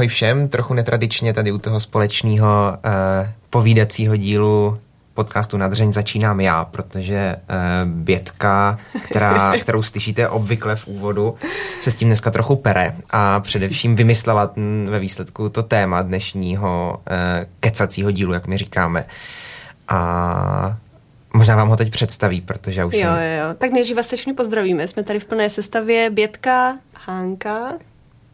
ahoj všem, trochu netradičně tady u toho společného uh, povídacího dílu podcastu Nadřeň začínám já, protože uh, Bětka, která, kterou slyšíte obvykle v úvodu, se s tím dneska trochu pere a především vymyslela ve výsledku to téma dnešního uh, kecacího dílu, jak my říkáme. A Možná vám ho teď představí, protože už... Jo, jo, jo. Tak nejdřív vás všechny pozdravíme. Jsme tady v plné sestavě Bětka, Hanka.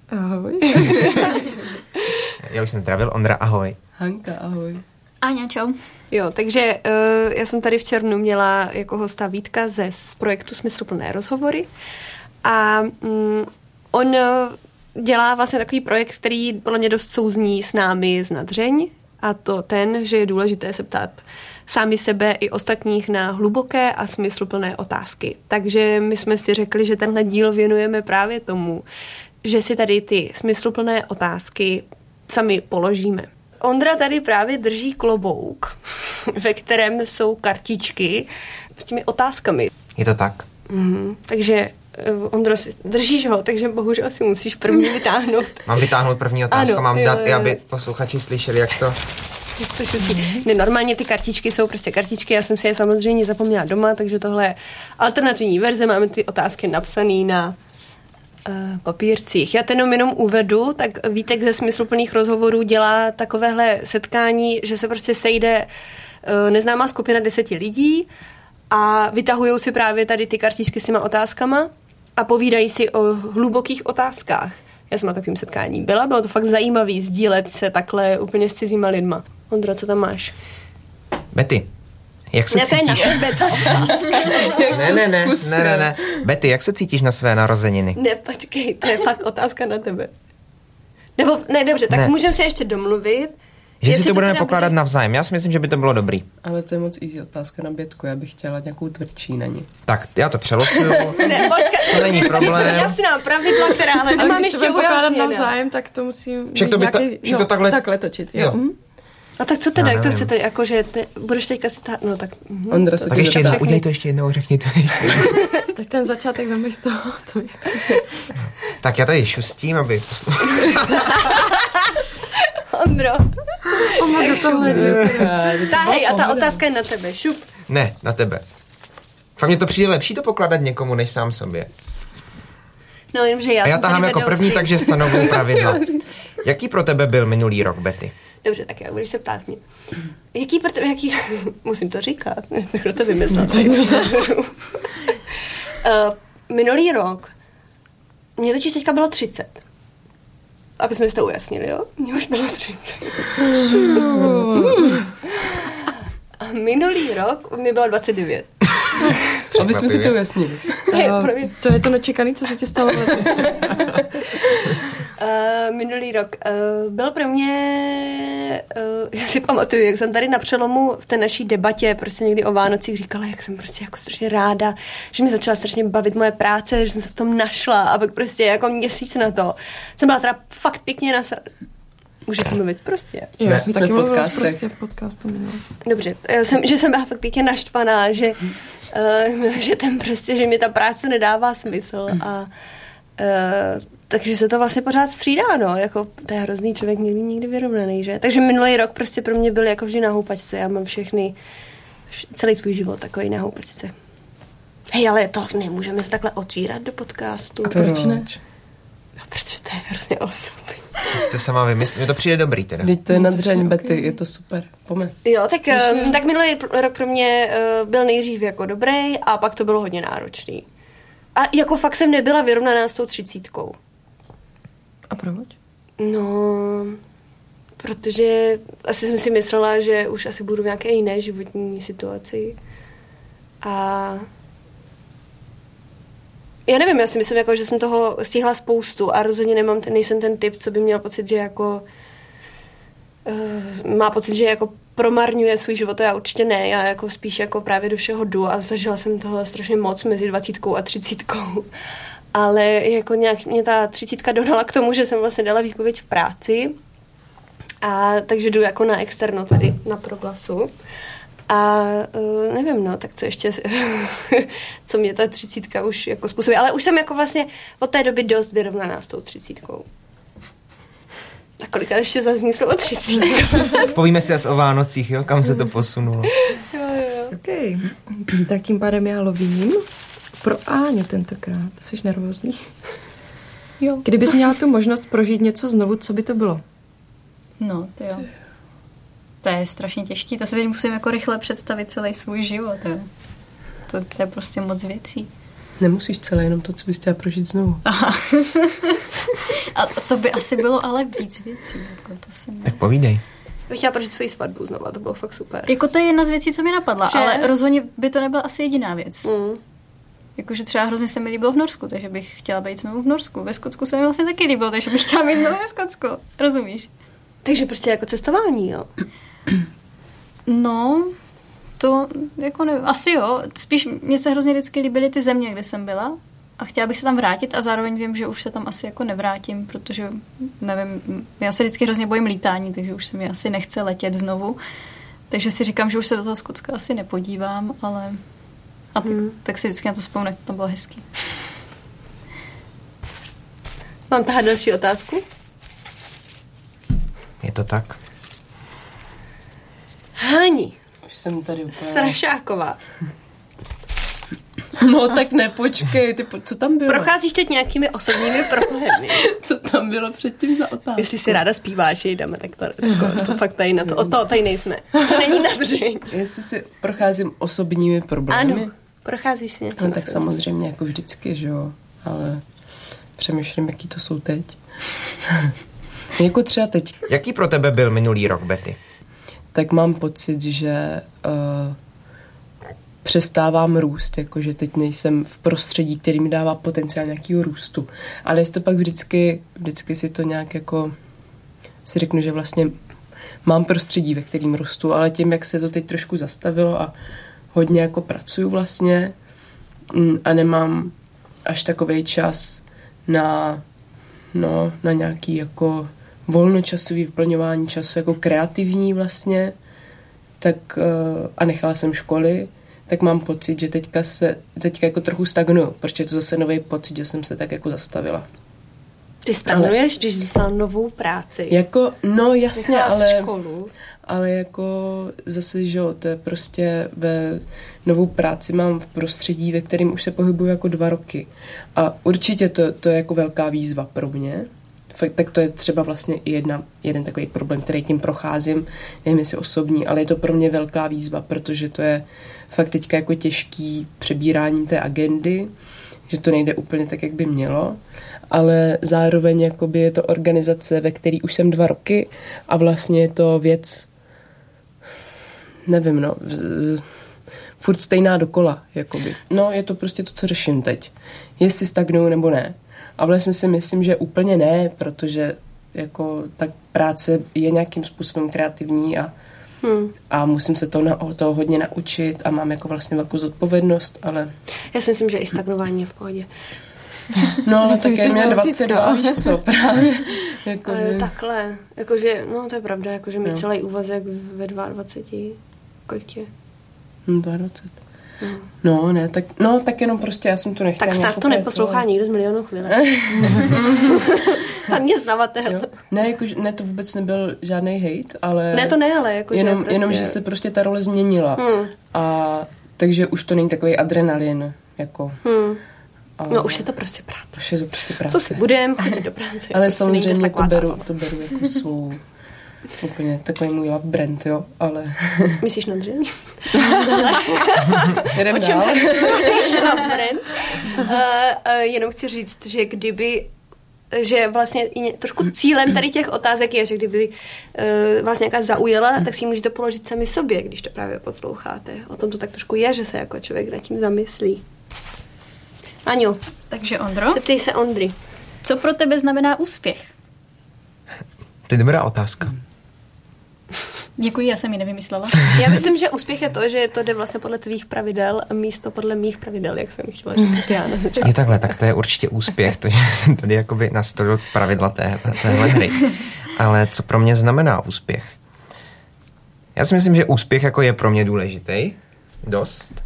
Ahoj. Já už jsem zdravil. Ondra, ahoj. Hanka, ahoj. Aňa, čau. Jo, takže uh, já jsem tady v červnu měla jako hosta Vítka ze z projektu Smysluplné rozhovory a um, on dělá vlastně takový projekt, který podle mě dost souzní s námi z nadřeň a to ten, že je důležité se ptát sami sebe i ostatních na hluboké a smysluplné otázky. Takže my jsme si řekli, že tenhle díl věnujeme právě tomu, že si tady ty smysluplné otázky sami položíme. Ondra tady právě drží klobouk, ve kterém jsou kartičky s těmi otázkami. Je to tak. Mm, takže eh, Ondro, si držíš ho, takže bohužel si musíš první vytáhnout. Mám vytáhnout první otázku, ano, mám jo, dát, jo. aby posluchači slyšeli, jak to. Ne, normálně ty kartičky jsou prostě kartičky, já jsem si je samozřejmě zapomněla doma, takže tohle je alternativní verze, máme ty otázky napsané na papírcích. Já ten jenom uvedu, tak Vítek ze smysluplných rozhovorů dělá takovéhle setkání, že se prostě sejde uh, neznámá skupina deseti lidí a vytahují si právě tady ty kartičky s těma otázkama a povídají si o hlubokých otázkách. Já jsem na takovém setkání byla, bylo to fakt zajímavé sdílet se takhle úplně s cizíma lidma. Ondro, co tam máš? Betty, jak se ne, cítíš? Ne, beta. ne, ne, ne, ne, ne, ne. Betty, jak se cítíš na své narozeniny? Ne, počkej, to je fakt otázka na tebe. Nebo, ne, dobře, tak ne. můžeme se ještě domluvit. Že si to budeme teda pokládat bude... navzájem. Já si myslím, že by to bylo dobrý. Ale to je moc easy otázka na bětku. Já bych chtěla nějakou tvrdší na ní. Tak, já to přelosuju. ne, počkej. To není problém. Jasná pravidla, která ale nemám ještě ujasněna. pokládat navzájem, tak to musím Však to, by ta, nějaký, no, to takhle... takhle točit. Jo. jo. Mm-hmm. A tak co teda, jak to chcete, jako, že ty, budeš teďka si ta, no tak... Mm, Ondra se tak ještě jednou, udělej to ještě jednou, řekni to ještě Tak ten začátek velmi z toho, to Tak já tady šustím, aby... Ondro. Ondro, tohle Ta, hej, a ta otázka je na tebe, šup. Ne, na tebe. Fakt mně to přijde lepší to pokládat někomu, než sám sobě. No, jenže já A já tahám jako první, takže stanovuju pravidla. Jaký pro tebe byl minulý rok, Betty? Dobře, tak já budeš se ptát mě. Jaký pro tebe, jaký, musím to říkat, kdo to vymyslel. uh, minulý rok, mě totiž teďka bylo 30. Aby jsme si to ujasnili, jo? Mně už bylo 30. A minulý rok mi bylo 29. Aby jsme si to ujasnili. Uh, to je to nečekané, co se ti stalo Uh, minulý rok uh, byl pro mě, uh, já si pamatuju, jak jsem tady na přelomu v té naší debatě prostě někdy o Vánocích říkala, jak jsem prostě jako strašně ráda, že mi začala strašně bavit moje práce, že jsem se v tom našla a pak prostě jako měsíc na to jsem byla teda fakt pěkně na Můžu si mluvit prostě. Jo, já jsem taky mluvila prostě v podcastu. Dobře, já jsem, že jsem byla fakt pěkně naštvaná, že, uh, že ten prostě, že mi ta práce nedává smysl a uh, takže se to vlastně pořád střídá, no, jako to je hrozný člověk nikdy nikdy vyrovnaný, že? Takže minulý rok prostě pro mě byl jako vždy na houpačce, já mám všechny, vš- celý svůj život takový na houpačce. Hej, ale to nemůžeme se takhle otvírat do podcastu. A proč ne? No, protože to je hrozně osobní. Jste sama vymysleli, mně to přijde dobrý teda. Teď to je na dřeň Betty, je to super, pome. Jo, tak, um, tak minulý rok pro mě uh, byl nejdřív jako dobrý a pak to bylo hodně náročný. A jako fakt jsem nebyla vyrovnaná s tou třicítkou. A proč? No, protože asi jsem si myslela, že už asi budu v nějaké jiné životní situaci. A já nevím, já si myslím, jako, že jsem toho stihla spoustu a rozhodně nemám, ten, nejsem ten typ, co by měl pocit, že jako uh, má pocit, že jako promarňuje svůj život, to já určitě ne, já jako spíš jako právě do všeho jdu a zažila jsem toho strašně moc mezi dvacítkou a třicítkou ale jako nějak mě ta třicítka donala k tomu, že jsem vlastně dala výpověď v práci a takže jdu jako na externo tady na proglasu. A uh, nevím, no, tak co ještě, co mě ta třicítka už jako způsobí. Ale už jsem jako vlastně od té doby dost vyrovnaná s tou třicítkou. A kolikrát ještě zazní slovo třicítka? Povíme si asi o Vánocích, jo? Kam se to posunulo. jo, jo. OK. Tak tím pádem já lovím pro Áňu tentokrát. Jsi nervózní? Jo. Kdybys měla tu možnost prožít něco znovu, co by to bylo? No, to jo. To je strašně těžký. To si teď musím jako rychle představit celý svůj život. Jo. To, to je prostě moc věcí. Nemusíš celé jenom to, co bys chtěla prožít znovu. A to by asi bylo ale víc věcí. Jako to si tak povídej. Bych chtěla prožít svoji svatbu znovu, to bylo fakt super. Jako to je jedna z věcí, co mi napadla, že? ale rozhodně by to nebyla asi jediná věc. Mm. Jakože třeba hrozně se mi líbilo v Norsku, takže bych chtěla být znovu v Norsku. Ve Skotsku se mi vlastně taky líbilo, takže bych chtěla být znovu ve Skotsku. Rozumíš? Takže prostě jako cestování, jo? No, to jako nevím, asi jo. Spíš mě se hrozně vždycky líbily ty země, kde jsem byla a chtěla bych se tam vrátit a zároveň vím, že už se tam asi jako nevrátím, protože nevím, já se vždycky hrozně bojím lítání, takže už se mi asi nechce letět znovu. Takže si říkám, že už se do toho Skotska asi nepodívám, ale a tak, hmm. tak si vždycky na to vzpomenu, to bylo hezký. Mám tahat další otázku? Je to tak. Hani. Už jsem tady úplně... Strašáková. No tak nepočkej, ty, co tam bylo? Procházíš teď nějakými osobními problémy. co tam bylo předtím za otázku? Jestli si ráda zpíváš, jdeme, tak to, to, to fakt tady na to, o to tady nejsme. To není nadřeň. Jestli si procházím osobními problémy? Ano, procházíš si No tak samozřejmě jako vždycky, že jo, ale přemýšlím, jaký to jsou teď. jako třeba teď. Jaký pro tebe byl minulý rok, Betty? Tak mám pocit, že uh, přestávám růst, jakože teď nejsem v prostředí, který mi dává potenciál nějakého růstu. Ale jestli to pak vždycky, vždycky si to nějak jako si řeknu, že vlastně mám prostředí, ve kterým růstu, ale tím, jak se to teď trošku zastavilo a hodně jako pracuju vlastně mm, a nemám až takový čas na, no, na nějaký jako volnočasový vyplňování času, jako kreativní vlastně, tak uh, a nechala jsem školy, tak mám pocit, že teďka se, teďka jako trochu stagnuju, protože je to zase nový pocit, že jsem se tak jako zastavila. Ty stagnuješ, ale, když dostala novou práci. Jako, no jasně, ale, školu. Ale jako zase, že jo, to je prostě ve novou práci mám v prostředí, ve kterém už se pohybuju jako dva roky. A určitě to, to je jako velká výzva pro mě, tak to je třeba vlastně i jedna, jeden takový problém, který tím procházím, nevím jestli osobní, ale je to pro mě velká výzva, protože to je fakt teďka jako těžký přebírání té agendy, že to nejde úplně tak, jak by mělo, ale zároveň jakoby je to organizace, ve které už jsem dva roky a vlastně je to věc, nevím, no, furt stejná dokola, jakoby. No, je to prostě to, co řeším teď. Jestli stagnuju nebo ne. A vlastně si myslím, že úplně ne, protože jako ta práce je nějakým způsobem kreativní a, hmm. a musím se to, na, to hodně naučit a mám jako vlastně velkou zodpovědnost, ale... Já si myslím, že i stagnování je v pohodě. No ale tak je mě 22, víš co, právě. Jako, ale že... takhle, jakože, no to je pravda, jakože mi no. celý úvazek ve 22, kolik tě? 22. No, ne, tak, no, tak jenom prostě já jsem to nechtěla. Tak snad to neposlouchá nikdo z milionu chvíle. Tam mě znavatel. Jo. Ne, jako, ne, to vůbec nebyl žádný hate, ale... Ne, to ne, ale jako, jenom, že prostě... jenom, že se prostě ta role změnila. Hmm. A takže už to není takový adrenalin, jako... Hmm. A... No už je to prostě práce. Už je to prostě práce. Co si budem, chodit do práce. ale samozřejmě to beru, to beru jako svou úplně takový můj love brand, jo, ale... Myslíš na dřeň? Jedem o čem tak love brand? Uh, uh, jenom chci říct, že kdyby že vlastně trošku cílem tady těch otázek je, že kdyby uh, vás nějaká zaujala, tak si ji můžete položit sami sobě, když to právě posloucháte. O tom to tak trošku je, že se jako člověk nad tím zamyslí. Aňo. Takže Ondro? Zeptej se Ondry. Co pro tebe znamená úspěch? To je dobrá otázka. Děkuji, já jsem ji nevymyslela. Já myslím, že úspěch je to, že to jde vlastně podle tvých pravidel a místo podle mých pravidel, jak jsem chtěla říct já. Je takhle, tak to je určitě úspěch, to, že jsem tady jakoby nastolil pravidla té, téhle hry. Ale co pro mě znamená úspěch? Já si myslím, že úspěch jako je pro mě důležitý, dost,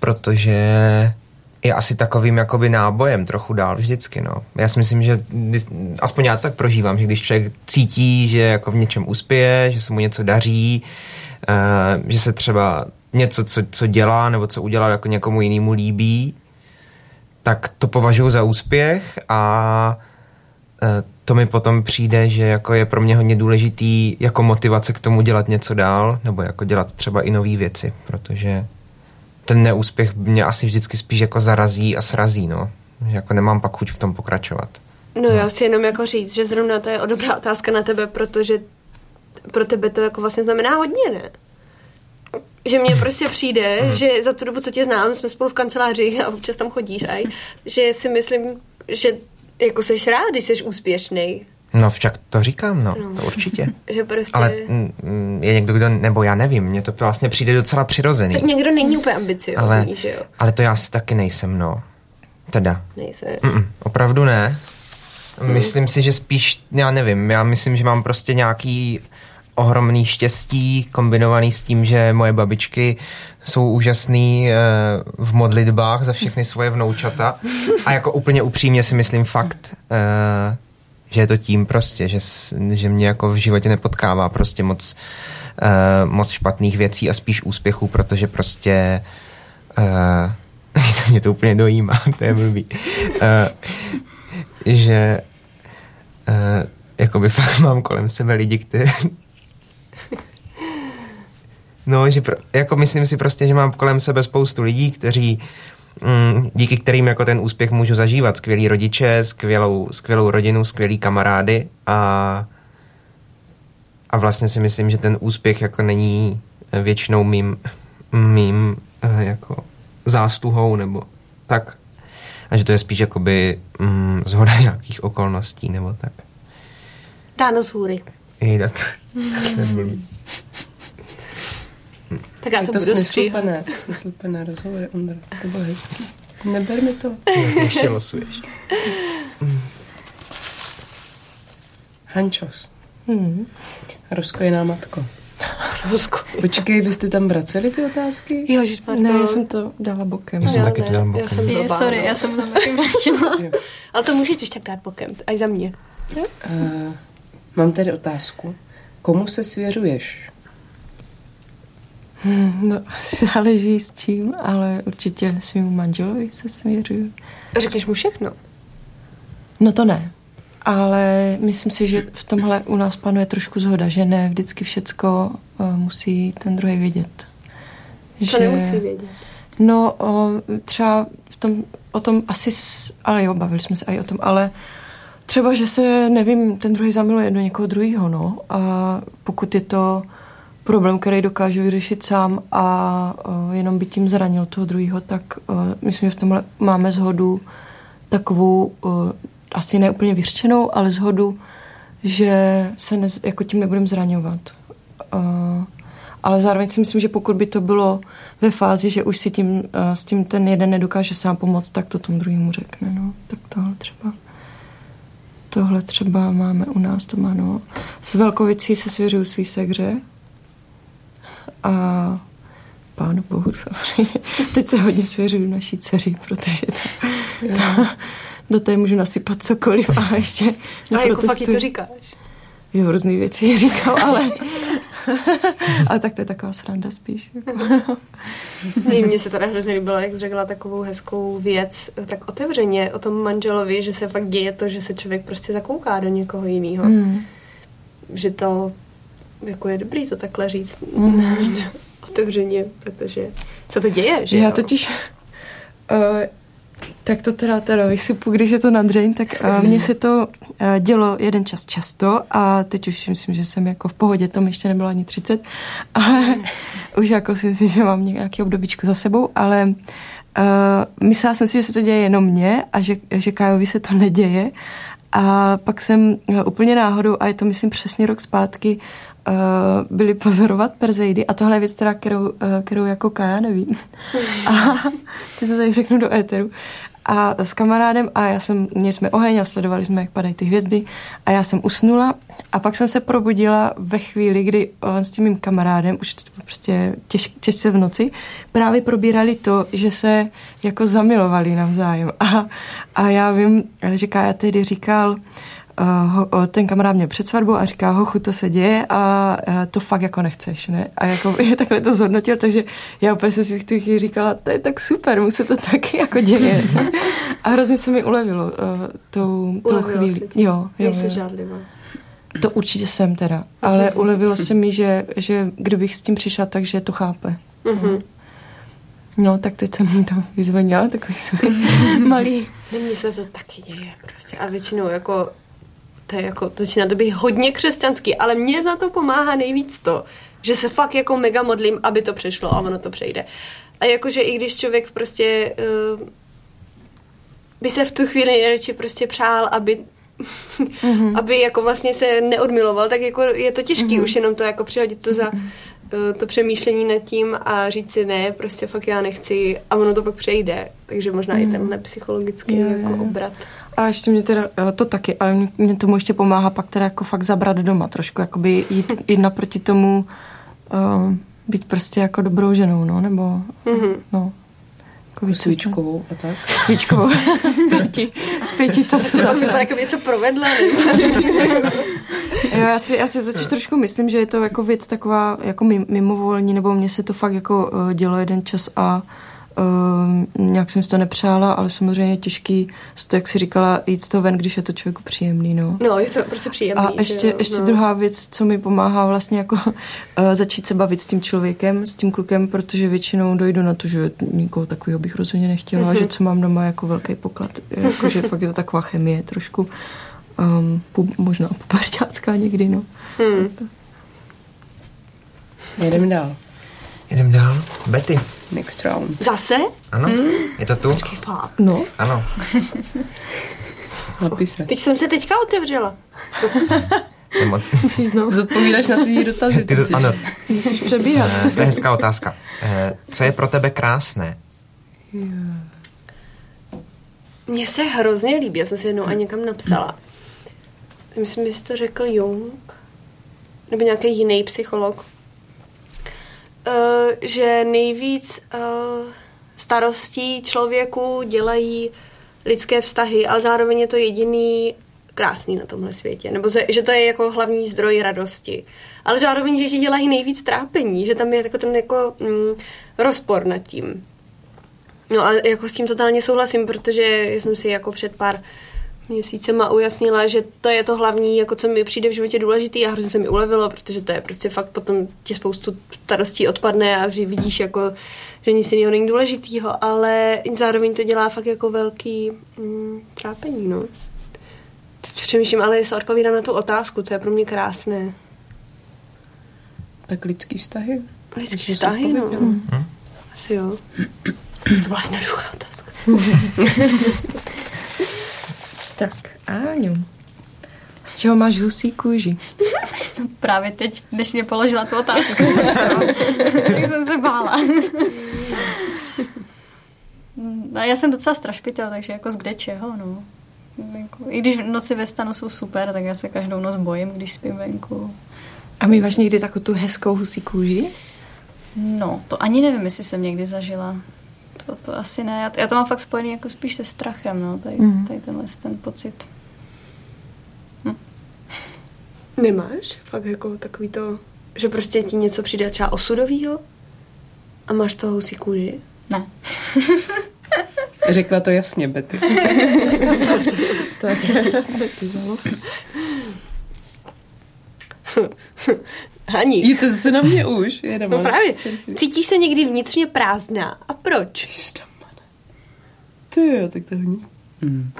protože je asi takovým jakoby nábojem trochu dál vždycky, no. Já si myslím, že aspoň já to tak prožívám, že když člověk cítí, že jako v něčem uspěje, že se mu něco daří, uh, že se třeba něco, co, co dělá nebo co udělá, jako někomu jinému líbí, tak to považuji za úspěch a uh, to mi potom přijde, že jako je pro mě hodně důležitý jako motivace k tomu dělat něco dál, nebo jako dělat třeba i nové věci, protože ten neúspěch mě asi vždycky spíš jako zarazí a srazí, no. Že jako nemám pak chuť v tom pokračovat. No, já chci jenom jako říct, že zrovna to je dobrá otázka na tebe, protože pro tebe to jako vlastně znamená hodně, ne? Že mně prostě přijde, hmm. že za tu dobu, co tě znám, jsme spolu v kanceláři a občas tam chodíš, aj, že si myslím, že jako seš rád, když jsi úspěšný. No však to říkám, no, no. To určitě. že prostě... Ale mm, je někdo, kdo, nebo já nevím, mně to vlastně přijde docela přirozený. Tak někdo není úplně ambiciozní, ale, že jo? Ale to já si taky nejsem, no. Teda. Nejsem. Mm-mm, opravdu ne. Hmm. Myslím si, že spíš, já nevím, já myslím, že mám prostě nějaký ohromný štěstí kombinovaný s tím, že moje babičky jsou úžasný e, v modlitbách za všechny svoje vnoučata a jako úplně upřímně si myslím fakt, e, že je to tím prostě, že, že mě jako v životě nepotkává prostě moc, uh, moc špatných věcí a spíš úspěchů, protože prostě uh, mě to úplně dojímá, to je blbý, uh, že uh, jakoby fakt mám kolem sebe lidi, kteří No, že pro, jako myslím si prostě, že mám kolem sebe spoustu lidí, kteří díky kterým jako ten úspěch můžu zažívat. Skvělí rodiče, skvělou, skvělou rodinu, skvělí kamarády a, a vlastně si myslím, že ten úspěch jako není většinou mým, mým eh, jako zásluhou nebo tak. A že to je spíš jakoby mm, zhoda nějakých okolností nebo tak. Dáno z hůry. Jejda, to, to je tak já to, to budu smysluplné, smysluplné rozhovory, Ondra. To bylo hezký. Neber mi to. No, ještě losuješ. Hančos. Hmm. Rozkojená matko. Rozko. Počkej, vy jste tam vraceli ty otázky? Jo, že Ne, já jsem to dala bokem. Já jsem taky to dala bokem. Já jsem je, sorry, já jsem tam taky vrátila. Ale to můžeš tak dát bokem, aj za mě. Uh, mám tady otázku. Komu se svěřuješ? No, asi záleží s čím, ale určitě svým manželovi se směřuju. Řekneš mu všechno? No to ne. Ale myslím si, že v tomhle u nás panuje trošku zhoda, že ne vždycky všecko uh, musí ten druhý vědět. Že, to nemusí vědět. No, o, třeba v tom, o tom asi, s, ale jo, bavili jsme se i o tom, ale třeba, že se, nevím, ten druhý zamiluje do někoho druhého, no, a pokud je to problém, který dokážu vyřešit sám a uh, jenom by tím zranil toho druhého, tak uh, myslím, že v tomhle máme zhodu takovou, uh, asi ne úplně vyřčenou, ale zhodu, že se ne, jako tím nebudeme zraňovat. Uh, ale zároveň si myslím, že pokud by to bylo ve fázi, že už si tím, uh, s tím ten jeden nedokáže sám pomoct, tak to tomu druhému řekne. No. Tak tohle třeba tohle třeba máme u nás, to no. S velkovicí se svěřuju svý segře, a pánu bohu samozřejmě. Teď se hodně svěřuju naší dceři, protože ta, ta, do té můžu nasypat cokoliv a ještě A jako fakt to říkáš? Jo, různý věci říkal, ale ale tak to je taková sranda spíš. Nej, mně se teda hrozně líbilo, jak řekla takovou hezkou věc, tak otevřeně o tom manželovi, že se fakt děje to, že se člověk prostě zakouká do někoho jiného. Mm. Že to jako je dobrý to takhle říct mm. otevřeně, protože co to děje, že Já jo? totiž uh, tak to teda, teda vysypu, když je to na dřeň, tak uh, mně se to uh, dělo jeden čas často a teď už myslím, že jsem jako v pohodě, tam ještě nebylo ani 30, ale už jako si myslím, že mám nějaký obdobíčko za sebou, ale uh, myslela jsem si, že se to děje jenom mně a že, že Kajovi se to neděje a pak jsem úplně náhodou, a je to myslím přesně rok zpátky, uh, byli pozorovat Perzeidy a tohle je věc, která, kterou, uh, kterou jako Kaja nevím. a teď to tady řeknu do éteru. a s kamarádem a já jsem, měli jsme oheň a sledovali jsme, jak padají ty hvězdy a já jsem usnula a pak jsem se probudila ve chvíli, kdy on s tím mým kamarádem, už to prostě těž, těžce v noci, právě probírali to, že se jako zamilovali navzájem a, a já vím, že Kája tehdy říkal, uh, ten kamarád mě před svatbou a říká, hochu, to se děje a uh, to fakt jako nechceš, ne? A jako je takhle to zhodnotil, takže já úplně jsem si v tu chvíli říkala, to je tak super, mu se to taky jako děje. a hrozně se mi ulevilo uh, tou, tou chvíli. Jo, jo, Nejsi žádlivá. To určitě jsem teda, ale ulevilo se mi, že, že kdybych s tím přišla, takže to chápe. Mhm. No, tak teď jsem mu tam vyzvonila, takový svůj malý. Mně se to taky děje prostě. A většinou jako to je jako, to začíná to být hodně křesťanský, ale mně na to pomáhá nejvíc to, že se fakt jako mega modlím, aby to přešlo a ono to přejde. A jakože i když člověk prostě uh, by se v tu chvíli nejradši prostě přál, aby mm-hmm. aby jako vlastně se neodmiloval, tak jako je to těžký mm-hmm. už jenom to jako přihodit to za uh, to přemýšlení nad tím a říct si ne, prostě fakt já nechci a ono to pak přejde. Takže možná mm. i tenhle psychologický Jo, jako jo. obrat. A ještě mě teda, eh, to taky, ale mě- mě tomu ještě pomáhá pak teda jako fakt zabrat doma trošku, jakoby jít, jít naproti tomu, uh, být prostě jako dobrou ženou, no, nebo, Mhm. no. Jako víc Svíčkovou a tak. Svíčkovou. Zpěti. Zpěti to se To vypadá, zabrat. jako by něco provedla. Jo, já si, já si totiž trošku myslím, že je to jako věc taková jako mim- mimovolní, nebo mně se to fakt jako uh, dělo jeden čas a uh, nějak jsem si to nepřála, ale samozřejmě je těžký, toho, jak si říkala, jít z toho ven, když je to člověku příjemný, no. No, je to prostě příjemný. A ještě, jo, ještě no. druhá věc, co mi pomáhá vlastně jako uh, začít se bavit s tím člověkem, s tím klukem, protože většinou dojdu na to, že nikoho takového bych rozhodně nechtěla, Mhm. mm-hmm. že co mám doma jako velký poklad, jako, že fakt je to taková chemie trošku, um, pu, možná puberťácká někdy, no. Hmm. Jedeme dál. Jdem dál. Betty. Next round. Zase? Ano, je to tu? Fakt. No, Ano. Napise. Teď jsem se teďka otevřela. Nebo, musíš znovu, Zodpovídáš na cizí dotazy. ty, totiž. ano, musíš přebíhat. eh, to je hezká otázka. Eh, Co je pro tebe krásné? Mně se hrozně líbí, já jsem si jednou a někam napsala. Myslím, že jsi to řekl Jung, nebo nějaký jiný psycholog, uh, že nejvíc uh, starostí člověku dělají lidské vztahy, ale zároveň je to jediný krásný na tomhle světě, nebo že to je jako hlavní zdroj radosti. Ale zároveň, že ti dělají nejvíc trápení, že tam je jako ten jako mm, rozpor nad tím. No a jako s tím totálně souhlasím, protože jsem si jako před pár měsícema ujasnila, že to je to hlavní, jako co mi přijde v životě důležitý a hrozně se mi ulevilo, protože to je prostě fakt potom ti spoustu starostí odpadne a vždy vidíš jako, že nic jiného není důležitýho, ale zároveň to dělá fakt jako velký mm, trápení, no. Teď přemýšlím, ale jestli odpovídám na tu otázku, to je pro mě krásné. Tak lidský vztahy. Lidský vztahy, no. odpověděla. Asi jo. To byla jednoduchá otázka. Tak, Áňu. Z čeho máš husí kůži? Právě teď, než mě položila tu otázku, tak jsem se bála. No, já jsem docela strašpitel, takže jako z kde čeho, no. I když noci ve stanu jsou super, tak já se každou noc bojím, když spím venku. A máš někdy takovou tu hezkou husí kůži? No, to ani nevím, jestli jsem někdy zažila. To, to asi ne. Já, já to mám fakt spojený jako spíš se strachem, no, tady, Mhm. tady tenhle ten pocit. Nemáš? Fakt jako takový to, že prostě ti něco přijde třeba osudovýho a máš toho husí kůži? Ne. Řekla to jasně, Betty. Tak, ty Ani. Je to zase na mě už. Jedeme. No právě. Cítíš se někdy vnitřně prázdná. A proč? Ty jo, tak to hodně. Hmm.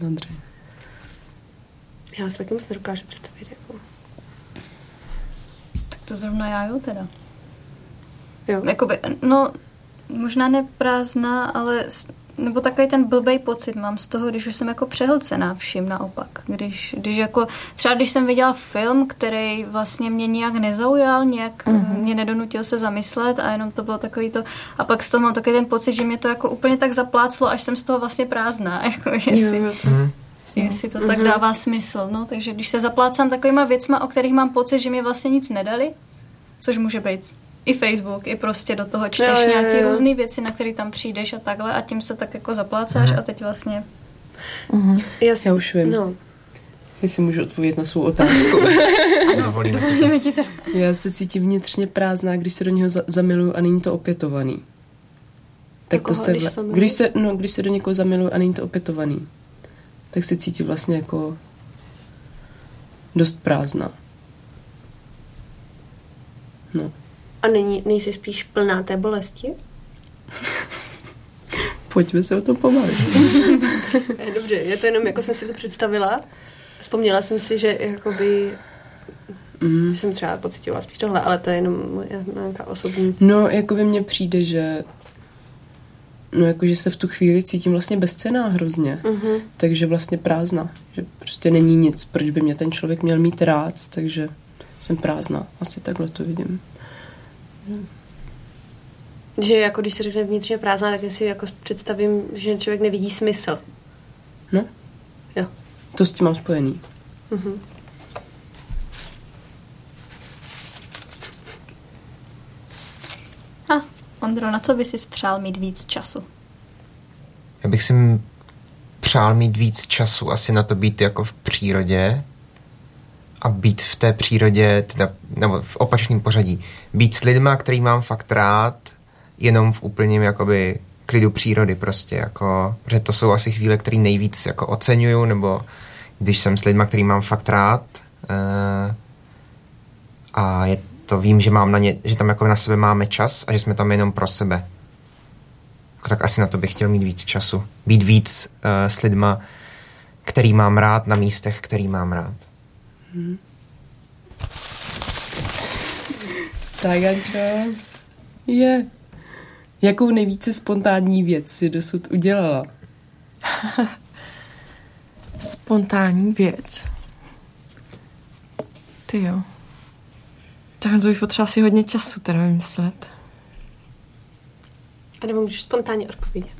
Dobře. Já si taky moc nedokážu představit. Jako. Tak to zrovna já jo teda. Jo. Jakoby, no, možná ne prázdná, ale nebo takový ten blbej pocit mám z toho, když už jsem jako přehlcená vším naopak. Když, když jako, třeba když jsem viděla film, který vlastně mě nějak nezaujal, nějak mm-hmm. mě nedonutil se zamyslet a jenom to bylo takový to, a pak z toho mám takový ten pocit, že mě to jako úplně tak zapláclo, až jsem z toho vlastně prázdná, jako jestli, jo, jo, to... mm-hmm. jestli to mm-hmm. tak dává smysl. No, takže když se zaplácám takovýma věcma, o kterých mám pocit, že mě vlastně nic nedali, což může být i Facebook, i prostě do toho čteš jo, jo, nějaké různé věci, na které tam přijdeš a takhle a tím se tak jako zaplácáš mm. a teď vlastně... Mm-hmm. Já, Já už vím. No. Jestli můžu odpovědět na svou otázku. Já se cítím vnitřně prázdná, když se do něho za- zamiluju a není to opětovaný. Tak to se, když, vla- když, se, no, když se do někoho zamiluju a není to opětovaný, tak se cítím vlastně jako dost prázdná. No. A není, nejsi spíš plná té bolesti? Pojďme se o tom pobavit. Dobře, je to jenom, jako jsem si to představila. Vzpomněla jsem si, že jakoby mm. jsem třeba pocitovala spíš tohle, ale to je jenom moje nějaká osobní... No, jako by mně přijde, že no jako, že se v tu chvíli cítím vlastně bezcená hrozně, mm-hmm. takže vlastně prázdná, že prostě není nic, proč by mě ten člověk měl mít rád, takže jsem prázdná, asi takhle to vidím. Že jako když se řekne vnitřně prázdná, tak si jako představím, že člověk nevidí smysl. No. Jo. To s tím mám spojený. A, Ondro, na co by si přál mít víc času? Já bych si přál mít víc času asi na to být jako v přírodě, a být v té přírodě, teda, nebo v opačném pořadí, být s lidma, který mám fakt rád, jenom v úplném jakoby klidu přírody prostě, jako, že to jsou asi chvíle, které nejvíc jako oceňuju, nebo když jsem s lidma, který mám fakt rád uh, a je to vím, že mám na ně, že tam jako na sebe máme čas a že jsme tam jenom pro sebe. Jako, tak asi na to bych chtěl mít víc času. Být víc uh, s lidma, který mám rád na místech, který mám rád. Tak, Ančo. Je. Jakou nejvíce spontánní věc si dosud udělala? spontánní věc. Ty jo. Tak to bych potřeba si hodně času teda vymyslet. A nebo můžeš spontánně odpovědět.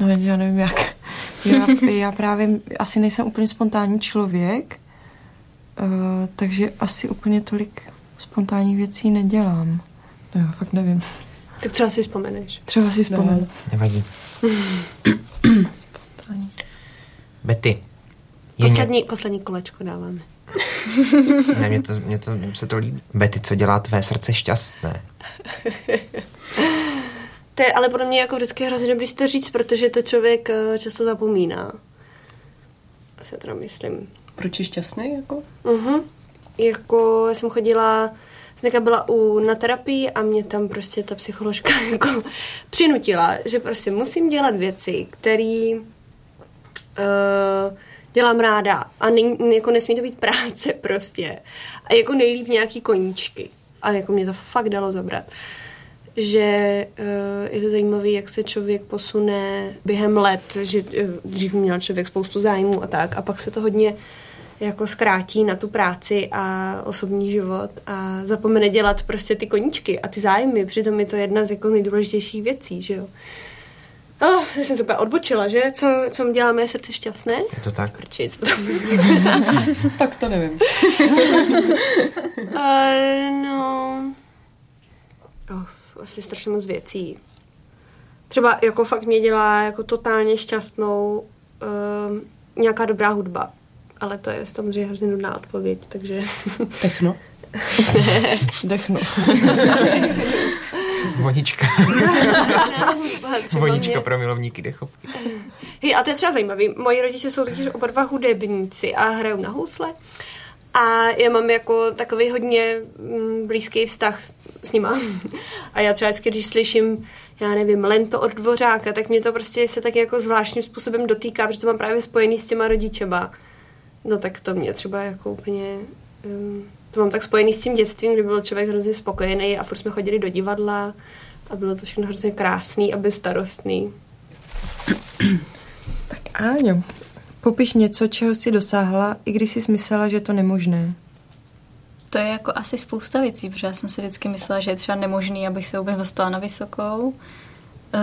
No, já nevím jak. Já, já právě asi nejsem úplně spontánní člověk, Uh, takže asi úplně tolik spontánních věcí nedělám. No, já fakt nevím. Tak třeba si vzpomeneš. Třeba si vzpomenu. Nevadí. Betty. Poslední, ně... poslední kolečko dáváme. ne, mě to, mě to, mě se to líbí. Betty, co dělá tvé srdce šťastné? to je ale podle mě jako vždycky hrozně dobrý si to říct, protože to člověk eh, často zapomíná. Asi teda myslím. Proč je šťastný? Jako? Uh-huh. Jako já jsem chodila, jsem byla u, na terapii a mě tam prostě ta psycholožka jako přinutila, že prostě musím dělat věci, které uh, dělám ráda a ne, jako nesmí to být práce prostě. A jako nejlíp nějaký koníčky. A jako mě to fakt dalo zabrat. Že uh, je to zajímavé, jak se člověk posune během let, že uh, dřív měl člověk spoustu zájmů a tak a pak se to hodně jako zkrátí na tu práci a osobní život a zapomene dělat prostě ty koníčky a ty zájmy. Přitom je to jedna z jako nejdůležitějších věcí, že jo. Oh, já jsem se úplně odbočila, že? Co, co mi dělá moje srdce šťastné? Je to tak? Prči, to tak to nevím. uh, no... Oh, asi strašně moc věcí. Třeba jako fakt mě dělá jako totálně šťastnou uh, nějaká dobrá hudba ale to je samozřejmě hrozně nudná odpověď, takže... Techno. Dechno. Vonička. Vonička pro milovníky dechovky. Hej, a to je třeba zajímavé. Moji rodiče jsou totiž oba dva hudebníci a hrajou na housle. A já mám jako takový hodně mm, blízký vztah s nima. A já třeba vždycky, když slyším, já nevím, lento od dvořáka, tak mě to prostě se tak jako zvláštním způsobem dotýká, protože to mám právě spojený s těma rodičema. No tak to mě třeba jako úplně... Um, to mám tak spojený s tím dětstvím, kdy byl člověk hrozně spokojený a furt jsme chodili do divadla a bylo to všechno hrozně krásný a bezstarostný. Tak Áňo, popiš něco, čeho jsi dosáhla, i když jsi myslela, že je to nemožné. To je jako asi spousta věcí, protože já jsem si vždycky myslela, že je třeba nemožný, abych se vůbec dostala na vysokou,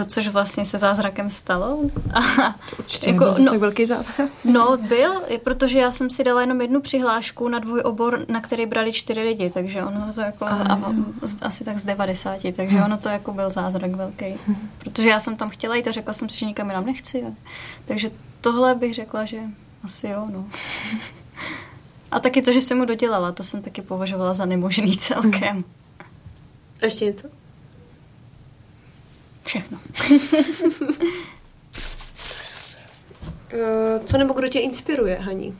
což vlastně se zázrakem stalo. A Určitě jako, nebyl no, tak velký zázrak. No, byl, protože já jsem si dala jenom jednu přihlášku na dvojobor, na který brali čtyři lidi, takže ono to jako, a, a, asi tak z 90, takže ono to jako byl zázrak velký. Protože já jsem tam chtěla jít a řekla jsem si, že nikam jinam nechci. Takže tohle bych řekla, že asi jo, no. A taky to, že jsem mu dodělala, to jsem taky považovala za nemožný celkem. Ještě něco? Všechno. Uh, co nebo kdo tě inspiruje, Haní?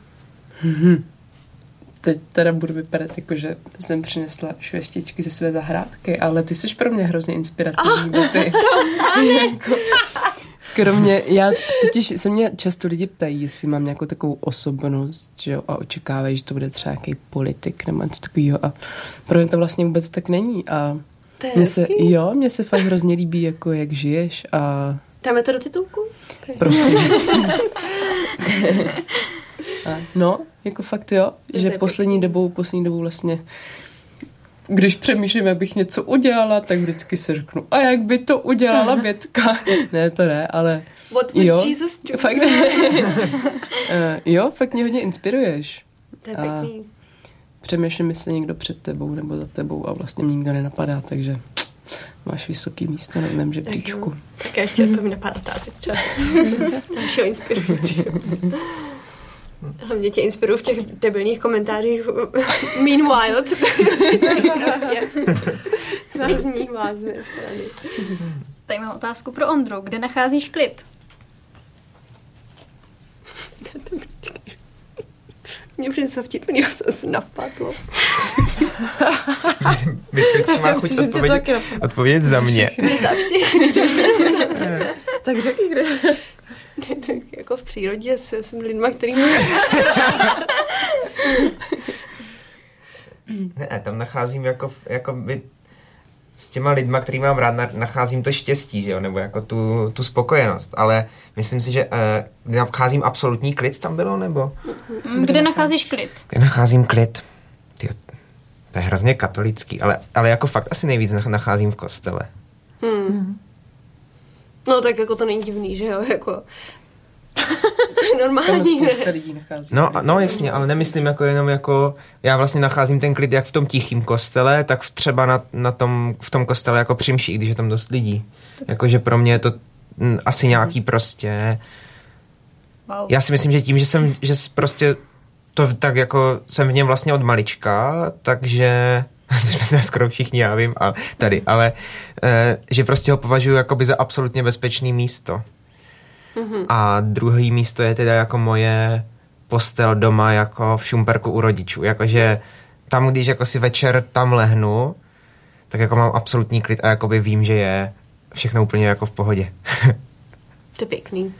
Teď teda budu vypadat jako, že jsem přinesla švestičky ze své zahrádky, ale ty jsi pro mě hrozně inspirativní. Oh, ty. jako, kromě, já totiž se mě často lidi ptají, jestli mám nějakou takovou osobnost, že jo, a očekávají, že to bude třeba nějaký politik nebo něco takového a pro mě to vlastně vůbec tak není a mně se, jo, mně se fakt hrozně líbí, jako jak žiješ a... Dáme to do titulku? Prosím. a, no, jako fakt jo, že poslední dobou, poslední dobou vlastně když přemýšlím, jak bych něco udělala, tak vždycky si řeknu, a jak by to udělala Bětka? ne, to ne, ale... What would jo, Jesus do? Fakt, uh, jo, fakt mě hodně inspiruješ. To je pěkný. Přemýšlím, jestli někdo před tebou nebo za tebou a vlastně mě nikdo nenapadá, takže máš vysoký místo na mém žebříčku. Tak, tak ještě to mi napadá táty třeba. Dalšího inspirujícího. Hlavně tě inspirují v těch debilních komentářích. Meanwhile, co tady zaznívá z mé strany. Tady mám otázku pro Ondru. Kde nacházíš klid? Mě už něco vtipného se napadlo. Mytlice má chuť odpovědět, odpovědět za mě. za všechny. tak řekni, kde. tak jako v přírodě s, s lidma, který... ne, tam nacházím jako, jako by s těma lidma, který mám rád, nacházím to štěstí, že jo? nebo jako tu, tu spokojenost, ale myslím si, že uh, nacházím absolutní klid tam bylo, nebo? Mm, kde nacházíš klid? Kde nacházím klid? Tyjo, to je hrozně katolický, ale, ale jako fakt asi nejvíc nacházím v kostele. Hmm. No tak jako to není divný, že jo, jako to je normální. Tam lidí nachází. No, no jasně, ale nemyslím jako jenom jako, já vlastně nacházím ten klid jak v tom tichým kostele, tak v třeba na, na tom, v tom kostele jako přimší, když je tam dost lidí. Jakože pro mě je to m, mm, asi nějaký prostě, wow. já si myslím, že tím, že jsem, že prostě to tak jako jsem v něm vlastně od malička, takže což jsme skoro všichni, já vím, a tady, ale e, že prostě ho považuji jakoby za absolutně bezpečný místo. Mm-hmm. A druhý místo je teda jako moje postel doma jako v Šumperku u rodičů. Jakože tam, když jako si večer tam lehnu, tak jako mám absolutní klid a jakoby vím, že je všechno úplně jako v pohodě. to je pěkný.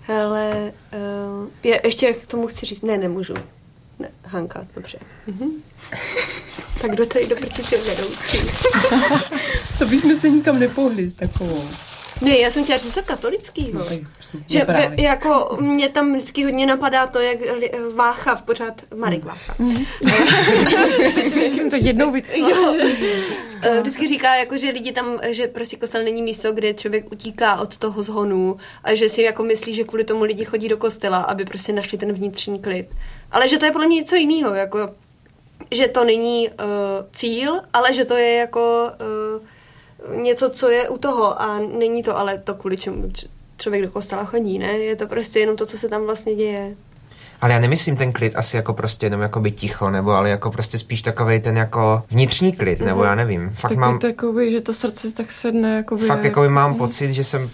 Hele, uh, já ještě k tomu chci říct, ne, nemůžu. Ne, Hanka, dobře. Mhm. tak kdo tady do prčice vedoucí? to bychom se nikam nepohli s takovou. Ne, já jsem chtěla říct něco katolického. No, že ve, jako mě tam vždycky hodně napadá to, jak Vácha v pořád, Marek Vácha. Mm. jsem to jednou vytkla. Eh, vždycky říká, jako, že lidi tam, že prostě kostel není místo, kde člověk utíká od toho zhonu a že si jako myslí, že kvůli tomu lidi chodí do kostela, aby prostě našli ten vnitřní klid. Ale že to je podle mě něco jiného, jako že to není uh, cíl, ale že to je jako uh, něco, co je u toho a není to ale to, kvůli čemu člověk do kostela chodí, ne? Je to prostě jenom to, co se tam vlastně děje. Ale já nemyslím ten klid asi jako prostě jenom jako by ticho, nebo ale jako prostě spíš takový ten jako vnitřní klid, mm-hmm. nebo já nevím. Fakt tak mám... to jakoby, že to srdce tak sedne, jakoby... Fakt jakoby mám mm. pocit, že jsem... Uh,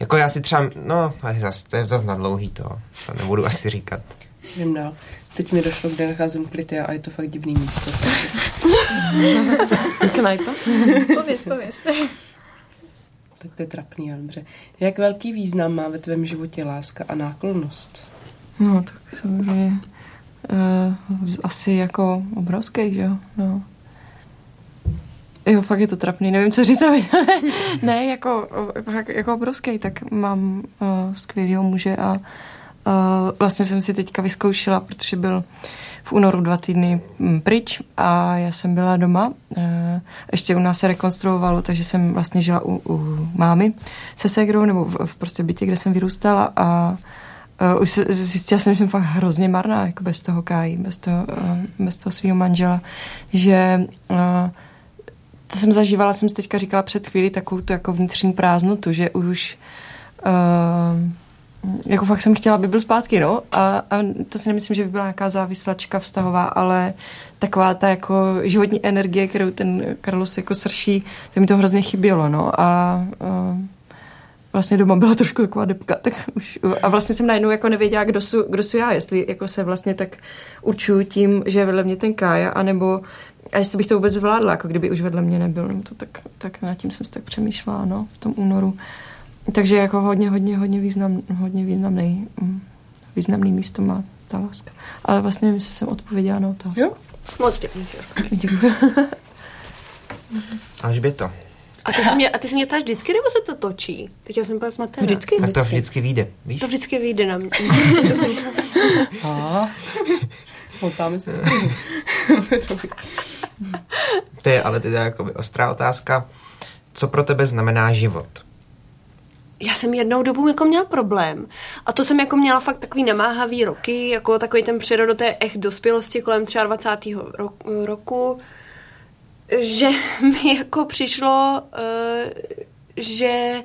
jako já si třeba, no, zase, to je zase na dlouhý to, to nebudu asi říkat. Vím dál. Teď mi došlo, kde nacházím kryty a je to fakt divný místo. Knajpa? pověz, pověz. Tak to je trapný, ale dobře. Jak velký význam má ve tvém životě láska a náklonnost? No, tak samozřejmě uh, asi jako obrovský, že jo? No. Jo, fakt je to trapný, nevím, co říct. aby- ne, jako, jako obrovský, tak mám uh, skvělého muže a uh, vlastně jsem si teďka vyzkoušela, protože byl v únoru dva týdny mm, pryč a já jsem byla doma. Uh, ještě u nás se rekonstruovalo, takže jsem vlastně žila u, u mámy se segrou nebo v, v prostě bytě, kde jsem vyrůstala a Uh, už zjistila jsem, že jsem fakt hrozně marná, jako bez toho Káji, bez toho, bez toho svého manžela, že to jsem zažívala, jsem si teďka říkala před chvíli takovou tu jako vnitřní prázdnotu, že už uh, jako fakt jsem chtěla, aby byl zpátky, no. A, a to si nemyslím, že by byla nějaká závislačka vztahová, ale taková ta jako životní energie, kterou ten Carlos jako srší, tak mi to hrozně chybělo, no. A uh, vlastně doma byla trošku taková depka, tak už, a vlastně jsem najednou jako nevěděla, kdo jsou, kdo jsou já, jestli jako se vlastně tak určuju tím, že je vedle mě ten Kája, anebo a jestli bych to vůbec zvládla, jako kdyby už vedle mě nebyl, no to tak, tak nad tím jsem si tak přemýšlela, no, v tom únoru. Takže jako hodně, hodně, hodně, význam, hodně významný, mm, významný místo má ta láska. Ale vlastně nevím, jestli jsem odpověděla na otázku. Jo? Moc pěkný, Ciro. Děkuji. Alžběto, A ty, se mě, a ty se mě ptáš vždycky, nebo se to točí? Teď já jsem byla zmatená. Vždycky? tak to vždycky vyjde, víš? To vždycky vyjde na mě. A motáme se. To je ale teda jako ostrá otázka. Co pro tebe znamená život? Já jsem jednou dobu jako měla problém. A to jsem jako měla fakt takový namáhavý roky, jako takový ten přerod té echt dospělosti kolem 23. Ro- roku, že mi jako přišlo, uh, že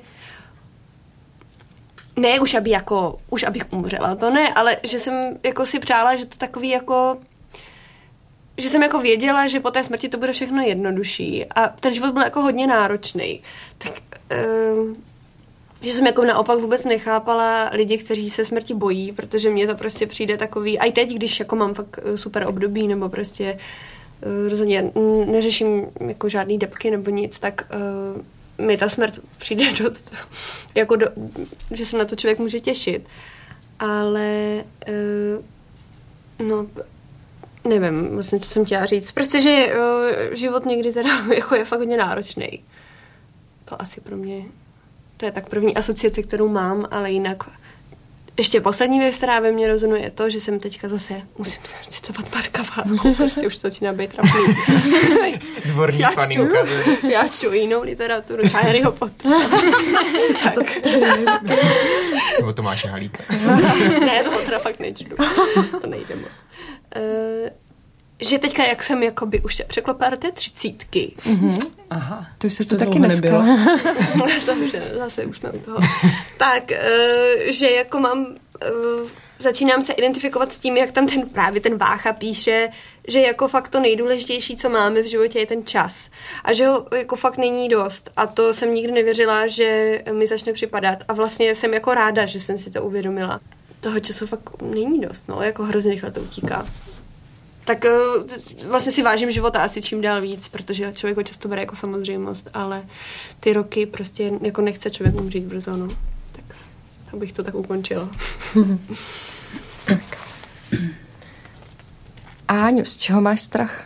ne už aby jako, už abych umřela, to ne, ale že jsem jako si přála, že to takový jako že jsem jako věděla, že po té smrti to bude všechno jednodušší a ten život byl jako hodně náročný. Tak um, že jsem jako naopak vůbec nechápala lidi, kteří se smrti bojí, protože mně to prostě přijde takový, a i teď, když jako mám fakt eh, super období, nebo prostě uh, rozhodně neřeším jako žádný depky nebo nic, tak uh, mi ta smrt přijde dost, jako do, že se na to člověk může těšit. Ale uh, no, nevím, vlastně, co jsem chtěla říct. Prostě, že uh, život někdy teda jako je fakt hodně náročný. To asi pro mě to je tak první asociace, kterou mám, ale jinak ještě poslední věc, která ve mně rezonuje, je to, že jsem teďka zase, musím citovat Marka Váchu, prostě už to začíná být trapný. Dvorní Já čtu, já čtu jinou literaturu, třeba Harryho Pottera. Nebo Tomáše Halíka. ne, toho teda fakt nečtu. To nejde moc. Uh, teďka, jak jsem jakoby už se překlopila do té třicítky, Aha. To už se to, To taky dneska. nebylo. to už je, zase už jsme u toho. tak, uh, že jako mám, uh, začínám se identifikovat s tím, jak tam ten právě ten Vácha píše, že jako fakt to nejdůležitější, co máme v životě, je ten čas. A že ho jako fakt není dost. A to jsem nikdy nevěřila, že mi začne připadat. A vlastně jsem jako ráda, že jsem si to uvědomila. Toho času fakt není dost, no, jako hrozně rychle to utíká. Tak eh, vlastně si vážím života asi čím dál víc, protože člověk ho často bere jako samozřejmost, ale ty roky prostě jako nechce člověk umřít brzo, no. Tak abych to tak ukončila. Áňu, z čeho máš strach?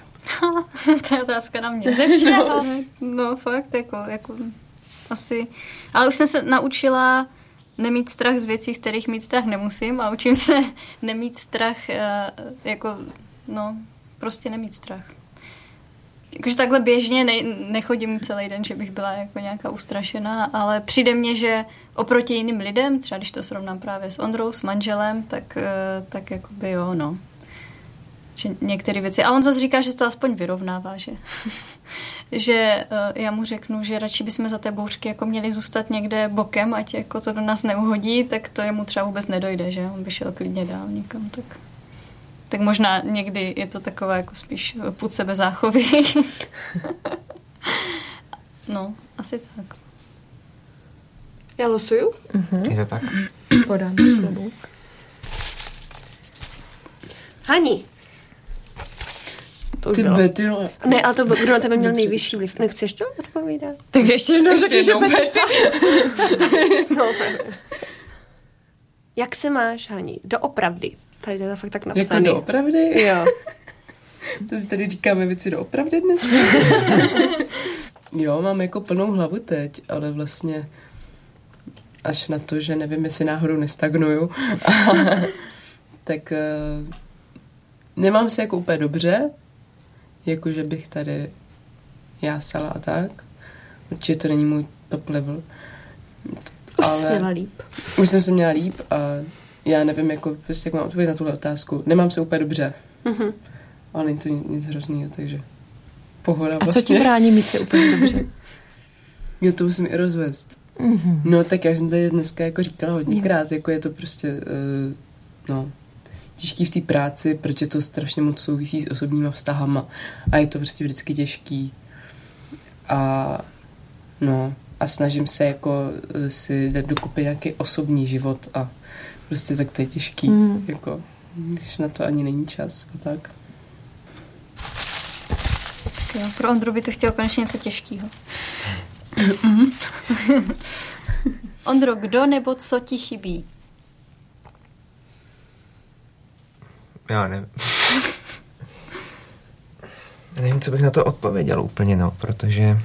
to je otázka na mě. Ze všeho. No fakt, jako, jako asi. Ale už jsem se naučila nemít strach z věcí, z kterých mít strach nemusím a učím se nemít strach, eh, jako, no, prostě nemít strach. Jakože takhle běžně ne, nechodím celý den, že bych byla jako nějaká ustrašená, ale přijde mně, že oproti jiným lidem, třeba když to srovnám právě s Ondrou, s manželem, tak, eh, tak jakoby jo, no. Že některé věci. A on zase říká, že se to aspoň vyrovnává, že, že uh, já mu řeknu, že radši bychom za té bouřky jako měli zůstat někde bokem, ať jako to do nás neuhodí, tak to jemu třeba vůbec nedojde, že on by šel klidně dál někam, tak tak možná někdy je to takové jako spíš put sebe záchovy. no, asi tak. Já losuju? Je to tak? Podám klobouk. Hani. To Ty bylo. Betty, no. Ne, ale to kdo na tebe měl nejvyšší vliv? Nechceš to odpovídat? Tak ještě jednou Ještě řekni, že Betty. No. Jak se máš, Hani? Doopravdy. Tady je to fakt tak Jako napsaný. doopravdy? Jo. To si tady říkáme věci doopravdy dnes? Jo, mám jako plnou hlavu teď, ale vlastně až na to, že nevím, jestli náhodou nestagnuju, tak uh, nemám se jako úplně dobře, jako že bych tady jásala a tak. Určitě to není můj top level. Už ale... jsi měla líp. Už jsem se měla líp a já nevím, jako, prostě, jak mám odpovědět na tuhle otázku. Nemám se úplně dobře. Mm-hmm. Ale není to nic hroznýho, takže pohoda A co ti vlastně. brání mít se úplně dobře? jo, to musím i rozvést. Mm-hmm. No tak já jsem tady dneska jako říkala hodněkrát, jako je to prostě, uh, no, těžký v té práci, protože to strašně moc souvisí s osobníma vztahama a je to prostě vždycky těžký. A no, a snažím se jako eh, si dát dokupy nějaký osobní život a prostě tak to je těžký, mm. jako, když na to ani není čas a tak. Jo, pro Ondru by to chtěl konečně něco těžkého. Ondro, kdo nebo co ti chybí? Já nevím. nevím, co bych na to odpověděl úplně, no, protože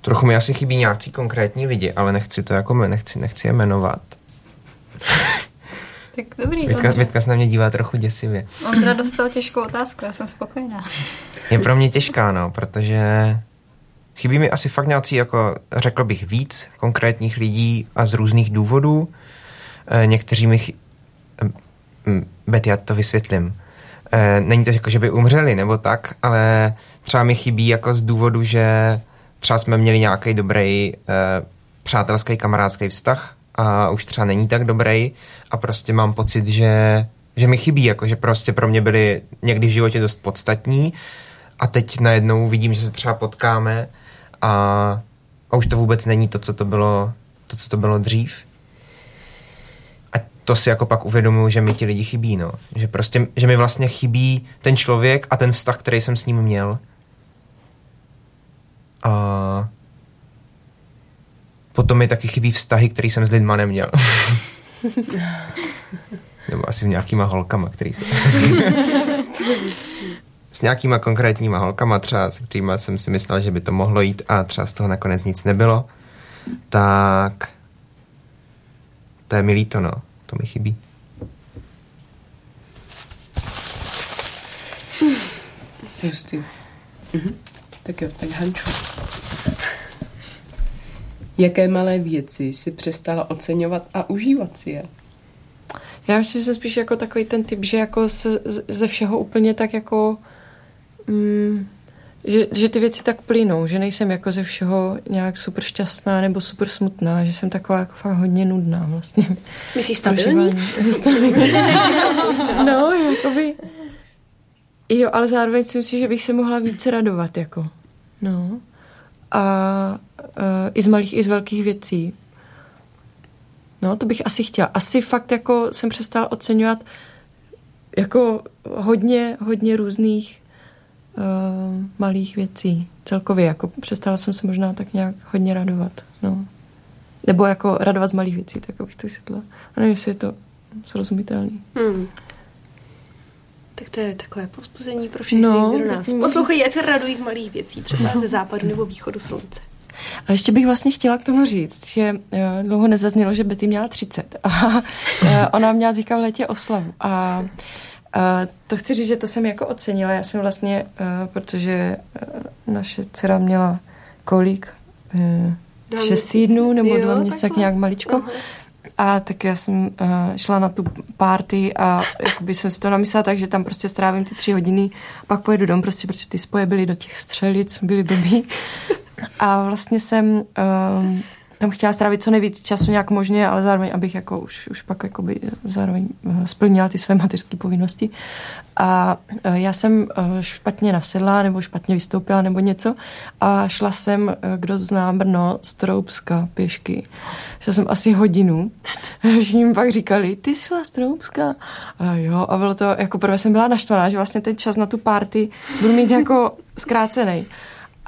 trochu mi asi chybí nějací konkrétní lidi, ale nechci to jako, nechci, nechci je jmenovat. tak dobrý. Větka, Větka se na mě dívá trochu děsivě. Ondra dostal těžkou otázku, já jsem spokojená. Je pro mě těžká, no, protože chybí mi asi fakt nějací, jako řekl bych, víc konkrétních lidí a z různých důvodů. E, někteří mi... Chy... Betty, já to vysvětlím. E, není to jako, že by umřeli nebo tak, ale třeba mi chybí jako z důvodu, že třeba jsme měli nějaký dobrý e, přátelský kamarádský vztah a už třeba není tak dobrý a prostě mám pocit, že, že mi chybí, jako že prostě pro mě byli někdy v životě dost podstatní a teď najednou vidím, že se třeba potkáme a, a už to vůbec není to, co to bylo, to, co to bylo dřív. A to si jako pak uvědomuji, že mi ti lidi chybí, no. Že prostě, že mi vlastně chybí ten člověk a ten vztah, který jsem s ním měl. A potom mi taky chybí vztahy, který jsem s lidma neměl. Nebo asi s nějakýma holkama, který jsem... s nějakýma konkrétníma holkama, třeba s kterými jsem si myslel, že by to mohlo jít a třeba z toho nakonec nic nebylo, tak to je mi líto, no. To mi chybí. Hustý. Mhm. Tak jo, tak Hanču. Jaké malé věci si přestala oceňovat a užívat si je? Já myslím, že jsem spíš jako takový ten typ, že jako se, ze všeho úplně tak jako mm, že, že ty věci tak plynou, že nejsem jako ze všeho nějak super šťastná nebo super smutná, že jsem taková jako fakt hodně nudná vlastně. Myslíš stabilní? no, jakoby... Jo, ale zároveň si myslím, že bych se mohla více radovat, jako. No. A i z malých, i z velkých věcí. No, to bych asi chtěla. Asi fakt jako jsem přestala oceňovat jako hodně, hodně různých uh, malých věcí celkově. Jako přestala jsem se možná tak nějak hodně radovat. No. Nebo jako radovat z malých věcí, tak abych to vysvětla. A nevím, jestli je to srozumitelný. Hmm. Tak to je takové povzbuzení pro všechny, no, kdo nás poslouchají, ať se radují z malých věcí, třeba no. ze západu nebo východu slunce. Ale ještě bych vlastně chtěla k tomu říct, že uh, dlouho nezaznělo, že Betty měla 30 a uh, ona měla teďka v létě oslavu a a to chci říct, že to jsem jako ocenila. Já jsem vlastně, uh, protože uh, naše dcera měla kolik? Uh, šest týdnů nebo jo, dva měsíce, tak nějak maličko. Uh-huh. A tak já jsem uh, šla na tu party a jakoby jsem si to namyslela tak, že tam prostě strávím ty tři hodiny, pak pojedu dom, prostě, protože ty spoje byly do těch střelic, byly blbý. A vlastně jsem uh, tam chtěla strávit co nejvíc času nějak možně, ale zároveň, abych jako už, už pak jakoby zároveň eh, splnila ty své mateřské povinnosti. A eh, já jsem eh, špatně nasedla nebo špatně vystoupila nebo něco a šla jsem, kdo zná Brno, z Troubska pěšky. Šla jsem asi hodinu. Všichni mi pak říkali, ty šla z Troubska. A jo, a bylo to, jako prvé jsem byla naštvaná, že vlastně ten čas na tu party budu mít jako zkrácený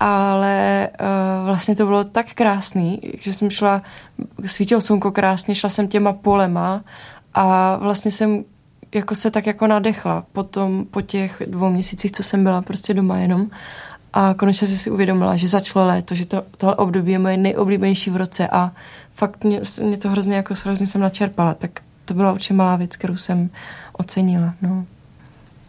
ale uh, vlastně to bylo tak krásný, že jsem šla, svítilo slunko krásně, šla jsem těma polema a vlastně jsem jako se tak jako nadechla po, tom, po těch dvou měsících, co jsem byla prostě doma jenom A konečně jsem si uvědomila, že začalo léto, že to, tohle období je moje nejoblíbenější v roce a fakt mě, mě to hrozně, jako hrozně jsem načerpala, tak to byla určitě malá věc, kterou jsem ocenila. No.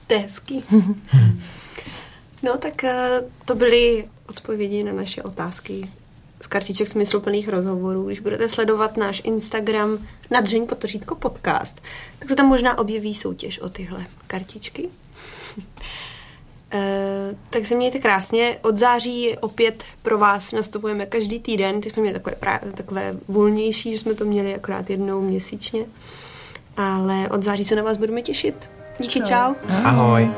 To je hezký. no tak eh, to byly odpovědi na naše otázky z kartiček smysluplných rozhovorů. Když budete sledovat náš Instagram nadřeň potořítko podcast, tak se tam možná objeví soutěž o tyhle kartičky. Uh, tak se mějte krásně. Od září opět pro vás nastupujeme každý týden. Teď jsme měli takové, právě, takové volnější, že jsme to měli akorát jednou měsíčně. Ale od září se na vás budeme těšit. Díky, čau. čau. Ahoj.